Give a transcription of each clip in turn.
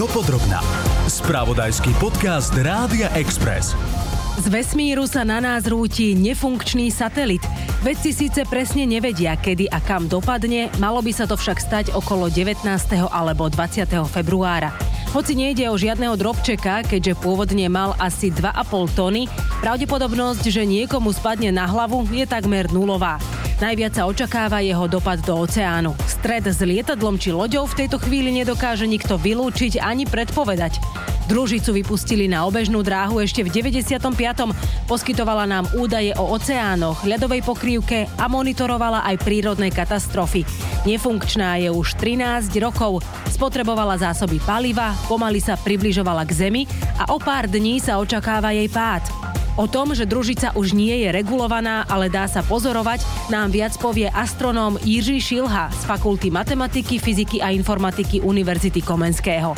Dopodrobná. Spravodajský podcast Rádia Express. Z vesmíru sa na nás rúti nefunkčný satelit. Vedci síce presne nevedia, kedy a kam dopadne, malo by sa to však stať okolo 19. alebo 20. februára. Hoci nejde o žiadneho drobčeka, keďže pôvodne mal asi 2,5 tony, pravdepodobnosť, že niekomu spadne na hlavu, je takmer nulová. Najviac sa očakáva jeho dopad do oceánu. Stred s lietadlom či loďou v tejto chvíli nedokáže nikto vylúčiť ani predpovedať. Družicu vypustili na obežnú dráhu ešte v 95. Poskytovala nám údaje o oceánoch, ľadovej pokrývke a monitorovala aj prírodné katastrofy. Nefunkčná je už 13 rokov. Spotrebovala zásoby paliva, pomaly sa približovala k Zemi a o pár dní sa očakáva jej pád. O tom, že družica už nie je regulovaná, ale dá sa pozorovať, nám viac povie astronóm Jiří Šilha z Fakulty matematiky, fyziky a informatiky Univerzity Komenského.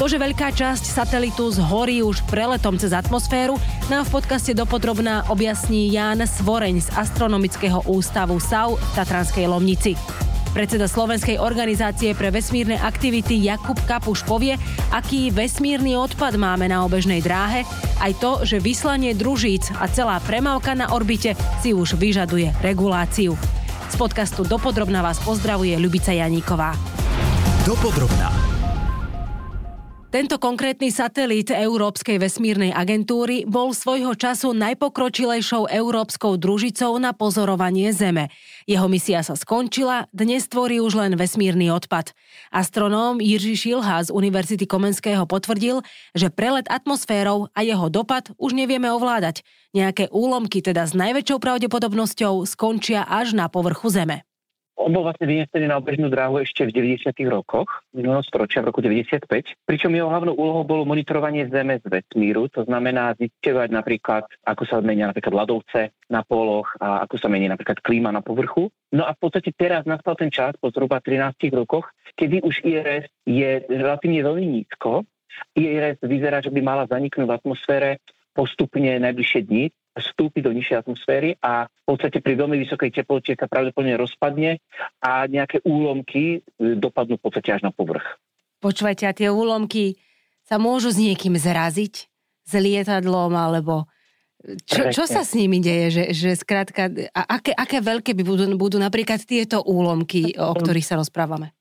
To, že veľká časť satelitu zhorí už preletom cez atmosféru, nám v podcaste dopodrobná objasní Jan Svoreň z Astronomického ústavu SAU v Tatranskej Lomnici. Predseda Slovenskej organizácie pre vesmírne aktivity Jakub Kapuš povie, aký vesmírny odpad máme na obežnej dráhe, aj to, že vyslanie družíc a celá premávka na orbite si už vyžaduje reguláciu. Z podcastu Dopodrobna vás pozdravuje Ľubica Janíková. Dopodrobná. Tento konkrétny satelít Európskej vesmírnej agentúry bol svojho času najpokročilejšou európskou družicou na pozorovanie Zeme. Jeho misia sa skončila, dnes tvorí už len vesmírny odpad. Astronóm Jiří Šilha z Univerzity Komenského potvrdil, že prelet atmosférou a jeho dopad už nevieme ovládať. Nejaké úlomky teda s najväčšou pravdepodobnosťou skončia až na povrchu Zeme. On bol vlastne vynesený na obežnú dráhu ešte v 90. rokoch, minulého storočia, v roku 95, pričom jeho hlavnou úlohou bolo monitorovanie Zeme z vesmíru, to znamená zisťovať napríklad, ako sa menia napríklad ľadovce na poloch a ako sa mení napríklad klíma na povrchu. No a v podstate teraz nastal ten čas po zhruba 13 rokoch, kedy už IRS je relatívne veľmi nízko. IRS vyzerá, že by mala zaniknúť v atmosfére postupne najbližšie dni, vstúpi do nižšej atmosféry a v podstate pri veľmi vysokej teplote sa pravdepodobne rozpadne a nejaké úlomky e, dopadnú v podstate až na povrch. Počúvajte, a tie úlomky sa môžu s niekým zraziť? S lietadlom alebo... Čo, čo sa s nimi deje? Že, že skrátka, a aké, aké veľké by budú, budú napríklad tieto úlomky, o ktorých sa rozprávame?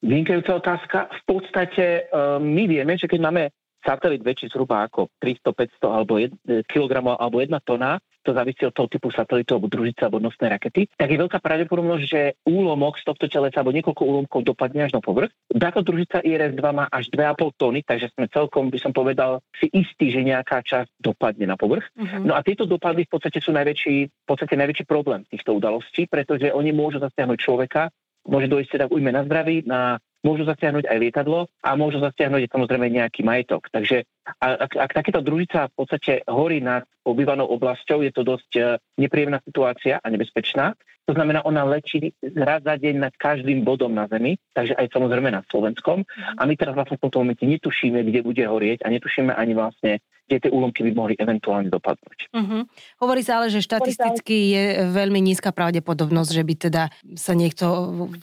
Vynikajúca otázka. V podstate um, my vieme, že keď máme satelit väčší zhruba ako 300, 500 alebo 1 kg alebo 1 tona, to závisí od toho typu satelitu alebo družice alebo nosnej rakety, tak je veľká pravdepodobnosť, že úlomok z tohto teleca alebo niekoľko úlomkov dopadne až na povrch. Táto družica IRS-2 má až 2,5 tony, takže sme celkom, by som povedal, si istí, že nejaká časť dopadne na povrch. Uh-huh. No a tieto dopady v podstate sú najväčší, v podstate najväčší problém týchto udalostí, pretože oni môžu zasiahnuť človeka, môže dojsť teda k ujme na zdraví, na môžu zasiahnuť aj lietadlo a môžu zasiahnuť samozrejme nejaký majetok. Takže ak, ak takéto družica v podstate horí nad obývanou oblasťou, je to dosť e, nepríjemná situácia a nebezpečná. To znamená, ona lečí raz za deň nad každým bodom na Zemi, takže aj samozrejme nad Slovenskom. A my teraz vlastne v tomto momente netušíme, kde bude horieť a netušíme ani vlastne, kde tie úlomky by mohli eventuálne dopadnúť. Uh-huh. Hovorí sa ale, že štatisticky je veľmi nízka pravdepodobnosť, že by teda sa niekto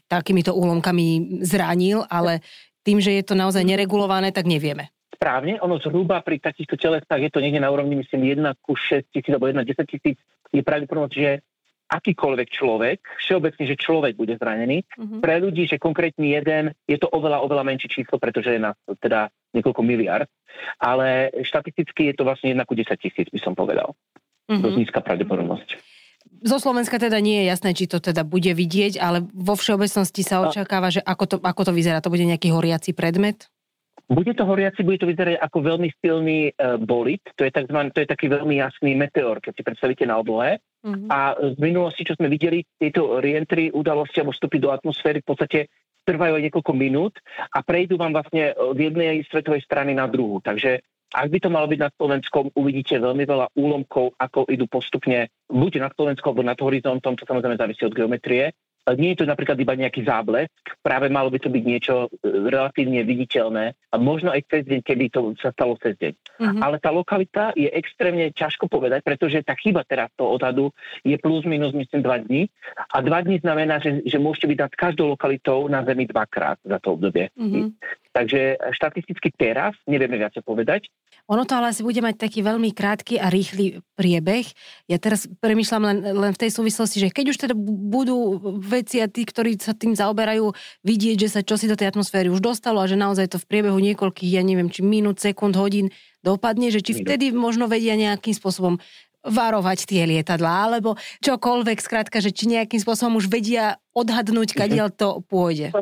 takýmito úlomkami zranil, ale tým, že je to naozaj neregulované, tak nevieme. Správne, ono zhruba pri takýchto telesách je to niekde na úrovni, myslím, 1 ku 6 tisíc alebo 1 10 tisíc je pravdepodobnosť, že akýkoľvek človek, všeobecne, že človek bude zranený. Uh-huh. Pre ľudí, že konkrétny jeden, je to oveľa, oveľa menšie číslo, pretože je na teda niekoľko miliard, ale štatisticky je to vlastne 1 ku 10 tisíc, by som povedal. Uh-huh. Dosť nízka pravdepodobnosť. Zo Slovenska teda nie je jasné, či to teda bude vidieť, ale vo všeobecnosti sa očakáva, že ako to, ako to vyzerá. To bude nejaký horiaci predmet? Bude to horiaci, bude to vyzerať ako veľmi silný uh, bolit, to je, takzvaný, to je taký veľmi jasný meteor, keď si predstavíte na oblohe. Uh-huh. A z minulosti, čo sme videli, tieto reentry udalosti alebo vstupy do atmosféry v podstate trvajú aj niekoľko minút a prejdú vám vlastne od jednej svetovej strany na druhú. Takže ak by to malo byť nad Slovenskom, uvidíte veľmi veľa úlomkov, ako idú postupne buď nad Slovenskom, alebo nad horizontom, to samozrejme závisí od geometrie, nie je to napríklad iba nejaký záblesk, práve malo by to byť niečo e, relatívne viditeľné a možno aj cez deň, keby to sa stalo cez deň. Mm-hmm. Ale tá lokalita je extrémne ťažko povedať, pretože tá chyba teraz toho odhadu je plus minus myslím dva dní a dva dní znamená, že, že môžete byť nad každou lokalitou na Zemi dvakrát za to obdobie. Mm-hmm. Takže štatisticky teraz nevieme viac povedať. Ono to ale asi bude mať taký veľmi krátky a rýchly priebeh. Ja teraz premyšľam len, len v tej súvislosti, že keď už teda budú veci a tí, ktorí sa tým zaoberajú, vidieť, že sa čosi do tej atmosféry už dostalo a že naozaj to v priebehu niekoľkých, ja neviem, či minút, sekúnd, hodín dopadne, že či vtedy možno vedia nejakým spôsobom varovať tie lietadlá, alebo čokoľvek, skrátka, že či nejakým spôsobom už vedia odhadnúť, mhm. kadiaľ to pôjde.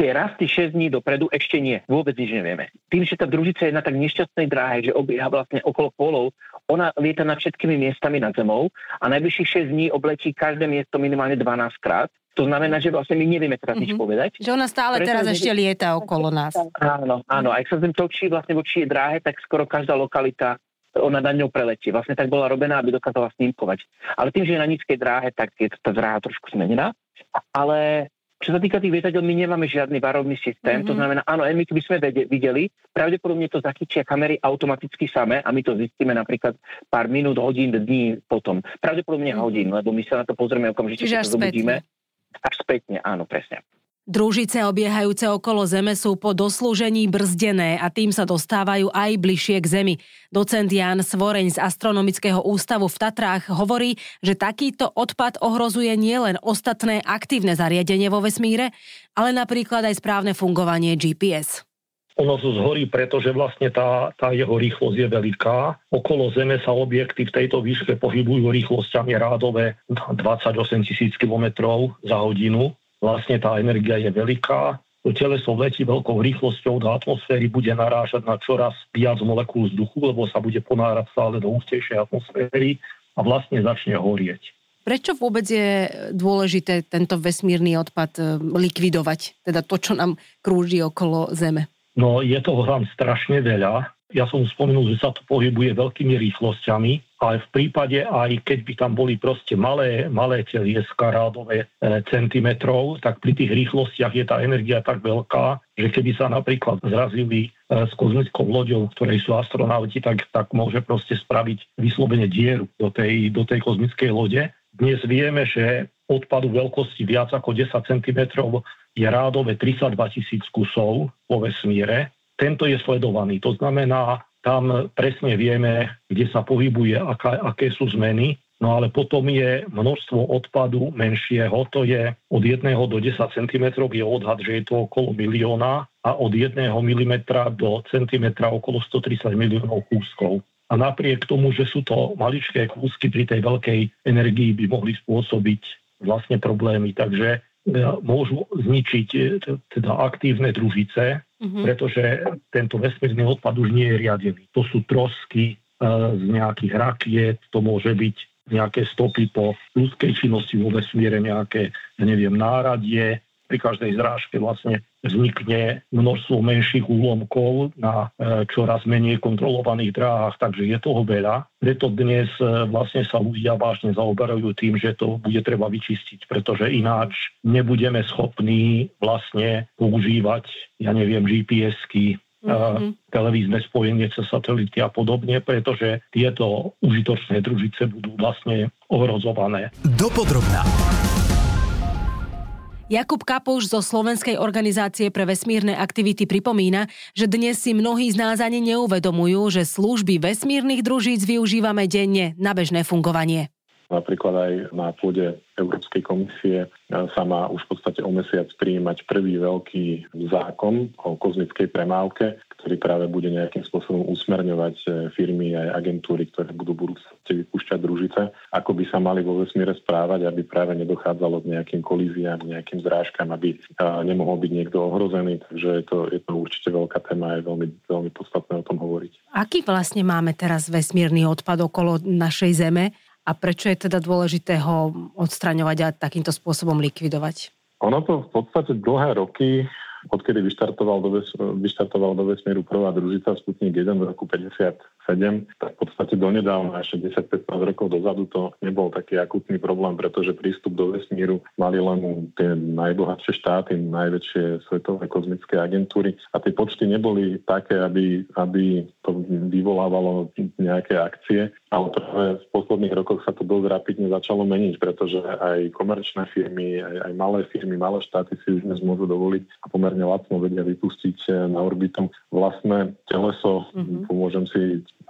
Teraz, tých 6 dní dopredu, ešte nie. Vôbec nič nevieme. Tým, že tá družica je na tak nešťastnej dráhe, že obieha vlastne okolo polov, ona lieta nad všetkými miestami nad zemou a najbližších 6 dní obletí každé miesto minimálne 12 krát. To znamená, že vlastne my nevieme teraz mm-hmm. nič mhm. povedať. Že ona stále Preto teraz ešte lieta okolo nás. Áno, áno. A ak sa zem točí vlastne voči dráhe, tak skoro každá lokalita ona na ňou preletie. Vlastne tak bola robená, aby dokázala snímkovať. Ale tým, že je na nízkej dráhe, tak je tá dráha trošku zmenená. Ale čo sa týka tých lietadiel, my nemáme žiadny varovný systém. Mm-hmm. To znamená, áno, my by sme videli, pravdepodobne to zachytia kamery automaticky samé a my to zistíme napríklad pár minút, hodín, dní potom. Pravdepodobne mm-hmm. hodín, lebo my sa na to pozrieme okamžite, keď sa zobudíme. Až spätne, áno, presne. Družice obiehajúce okolo Zeme sú po doslúžení brzdené a tým sa dostávajú aj bližšie k Zemi. Docent Jan Svoreň z Astronomického ústavu v Tatrách hovorí, že takýto odpad ohrozuje nielen ostatné aktívne zariadenie vo vesmíre, ale napríklad aj správne fungovanie GPS. Ono zhorí, pretože vlastne tá, tá jeho rýchlosť je veľká. Okolo Zeme sa objekty v tejto výške pohybujú rýchlosťami rádové 28 tisíc km za hodinu vlastne tá energia je veľká, to teleso letí veľkou rýchlosťou do atmosféry, bude narážať na čoraz viac molekúl vzduchu, lebo sa bude ponárať stále do ústejšej atmosféry a vlastne začne horieť. Prečo vôbec je dôležité tento vesmírny odpad e, likvidovať, teda to, čo nám krúži okolo Zeme? No je toho tam strašne veľa. Ja som spomenul, že sa to pohybuje veľkými rýchlosťami, ale v prípade aj keď by tam boli proste malé, malé telieska rádové e, centimetrov, tak pri tých rýchlostiach je tá energia tak veľká, že keby sa napríklad zrazili e, s kozmickou loďou, v ktorej sú astronauti, tak, tak môže proste spraviť vyslovene dieru do tej, do tej kozmickej lode. Dnes vieme, že odpadu veľkosti viac ako 10 cm je rádové 32 tisíc kusov vo vesmíre tento je sledovaný. To znamená, tam presne vieme, kde sa pohybuje, aká, aké sú zmeny, no ale potom je množstvo odpadu menšieho, to je od 1 do 10 cm je odhad, že je to okolo milióna a od 1 mm do centimetra okolo 130 miliónov kúskov. A napriek tomu, že sú to maličké kúsky pri tej veľkej energii by mohli spôsobiť vlastne problémy. Takže môžu zničiť e, teda aktívne družice, mm-hmm. pretože tento vesmírny odpad už nie je riadený. To sú trosky e, z nejakých rakiet, to môže byť nejaké stopy po ľudskej činnosti vo vesmíre, nejaké, ja neviem, náradie, pri každej zrážke vlastne vznikne množstvo menších úlomkov na e, čoraz menej kontrolovaných dráhach, takže je toho veľa. Preto dnes e, vlastne sa ľudia vážne zaoberajú tým, že to bude treba vyčistiť, pretože ináč nebudeme schopní vlastne používať, ja neviem, GPS-ky, mm-hmm. televízne spojenie cez satelity a podobne, pretože tieto užitočné družice budú vlastne ohrozované. Dopodrobná. Jakub Kapuš zo Slovenskej organizácie pre vesmírne aktivity pripomína, že dnes si mnohí z nás ani neuvedomujú, že služby vesmírnych družíc využívame denne na bežné fungovanie. Napríklad aj na pôde Európskej komisie sa má už v podstate o mesiac prijímať prvý veľký zákon o kozmickej premávke, ktorý práve bude nejakým spôsobom usmerňovať e, firmy aj agentúry, ktoré budú budúcnosti vypúšťať družice, ako by sa mali vo vesmíre správať, aby práve nedochádzalo k nejakým kolíziám, nejakým zrážkam, aby nemohol byť niekto ohrozený. Takže je to, je to určite veľká téma a je veľmi, veľmi podstatné o tom hovoriť. Aký vlastne máme teraz vesmírny odpad okolo našej Zeme a prečo je teda dôležité ho odstraňovať a takýmto spôsobom likvidovať? Ono to v podstate dlhé roky odkedy vyštartoval do, ves, vyštartoval do vesmíru prvá družica Sputnik 1 v roku 57, tak v podstate donedávna, ešte 10-15 rokov dozadu to nebol taký akutný problém, pretože prístup do vesmíru mali len tie najbohatšie štáty, najväčšie svetové kozmické agentúry a tie počty neboli také, aby, aby to vyvolávalo nejaké akcie. ale práve v posledných rokoch sa to dosť rapidne začalo meniť, pretože aj komerčné firmy, aj, aj malé firmy, malé štáty si už dnes môžu dovoliť a pomerne lacno vedia vypustiť eh, na orbitu vlastné teleso. Mm-hmm. Pomôžem si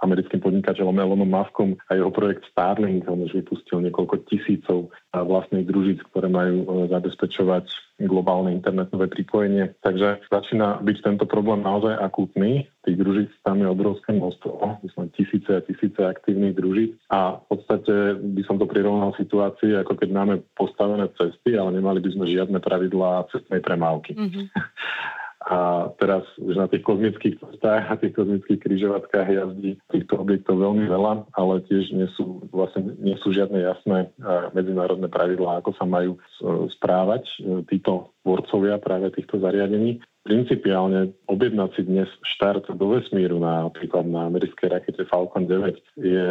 americkým podnikateľom Elonom Muskom a jeho projekt Starlink, on už vypustil niekoľko tisícov vlastných družíc, ktoré majú eh, zabezpečovať globálne internetové pripojenie. Takže začína byť tento problém naozaj akútny. Tých družíc tam je obrovské množstvo, myslím tisíce a tisíce aktívnych družíc a v podstate by som to prirovnal situácii, ako keď máme postavené cesty, ale nemali by sme žiadne pravidlá cestnej premávky. Mm-hmm. A teraz už na tých kozmických cestách a tých kozmických križovatkách jazdí týchto objektov veľmi veľa, ale tiež nie sú, vlastne nie sú žiadne jasné medzinárodné pravidlá, ako sa majú správať e, títo tvorcovia práve týchto zariadení. Principiálne objednať si dnes štart do vesmíru na, napríklad na americkej rakete Falcon 9 je,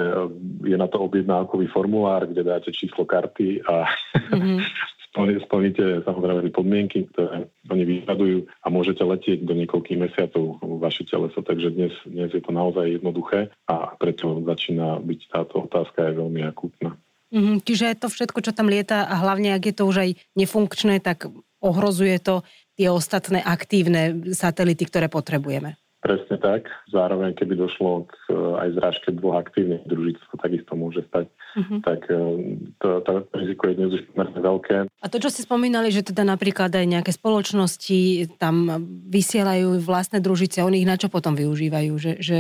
je na to objednávkový formulár, kde dáte číslo karty a mm-hmm. splníte samozrejme podmienky, ktoré oni vyžadujú a môžete letieť do niekoľkých mesiacov vaše teleso. Takže dnes, dnes je to naozaj jednoduché a preto začína byť táto otázka aj veľmi akútna. Mm, čiže to všetko, čo tam lieta a hlavne ak je to už aj nefunkčné, tak ohrozuje to tie ostatné aktívne satelity, ktoré potrebujeme. Presne tak. Zároveň, keby došlo k e, aj zrážke dvoch aktívnych družíc, to takisto môže stať. Uh-huh. Tak e, to, to riziko je dnes už pomerne veľké. A to, čo ste spomínali, že teda napríklad aj nejaké spoločnosti tam vysielajú vlastné družice, oni ich na čo potom využívajú? Že, že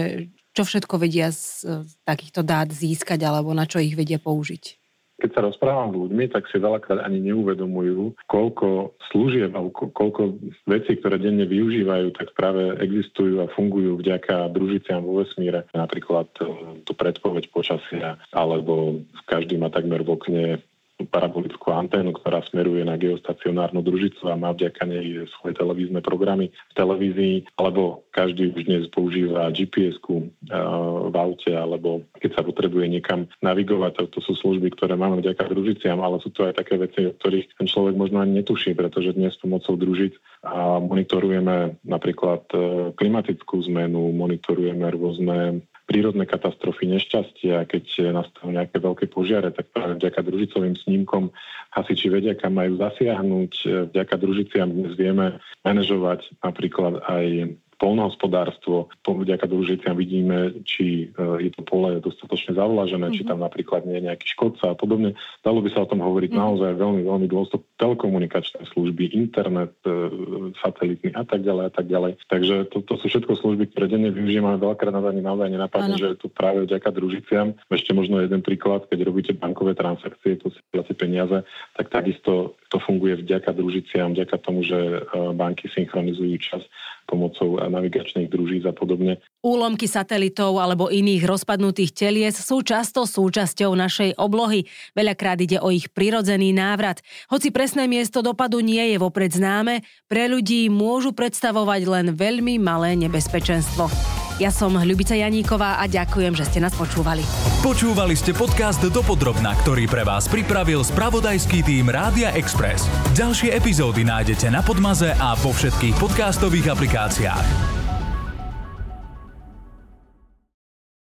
čo všetko vedia z, z takýchto dát získať alebo na čo ich vedia použiť? Keď sa rozprávam s ľuďmi, tak si veľakrát ani neuvedomujú, koľko služieb alebo koľko vecí, ktoré denne využívajú, tak práve existujú a fungujú vďaka družiciam vo vesmíre. Napríklad eh, tú predpoveď počasia, alebo každý má takmer v okne parabolickú anténu, ktorá smeruje na geostacionárnu družicu a má vďaka nej svoje televízne programy v televízii, alebo každý už dnes používa GPS-ku v aute, alebo keď sa potrebuje niekam navigovať, to, to sú služby, ktoré máme vďaka družiciam, ale sú to aj také veci, o ktorých ten človek možno ani netuší, pretože dnes pomocou družic monitorujeme napríklad e, klimatickú zmenu, monitorujeme rôzne prírodné katastrofy, nešťastia, keď nastanú nejaké veľké požiare, tak práve vďaka družicovým snímkom hasiči vedia, kam majú zasiahnuť. Vďaka družiciam dnes vieme manažovať napríklad aj polnohospodárstvo. Vďaka družiciam vidíme, či e, je to pole dostatočne zavlažené, mm-hmm. či tam napríklad nie je nejaký škodca a podobne. Dalo by sa o tom hovoriť mm-hmm. naozaj veľmi, veľmi dôležito. Telekomunikačné služby, internet, e, satelitný a tak ďalej a tak ďalej. Takže to, to sú všetko služby, ktoré denne využívame veľakrát na ani naozaj nenapadne, že je to práve vďaka družiciam. Ešte možno jeden príklad, keď robíte bankové transakcie, to si peniaze, tak takisto to funguje vďaka družiciam, vďaka tomu, že e, banky synchronizujú čas pomocou navigačných družíc a podobne. Úlomky satelitov alebo iných rozpadnutých telies sú často súčasťou našej oblohy. Veľakrát ide o ich prirodzený návrat. Hoci presné miesto dopadu nie je vopred známe, pre ľudí môžu predstavovať len veľmi malé nebezpečenstvo. Ja som Ľubica Janíková a ďakujem, že ste nás počúvali. Počúvali ste podcast Dopodrobna, ktorý pre vás pripravil spravodajský tým Rádia Express. Ďalšie epizódy nájdete na Podmaze a vo všetkých podcastových aplikáciách.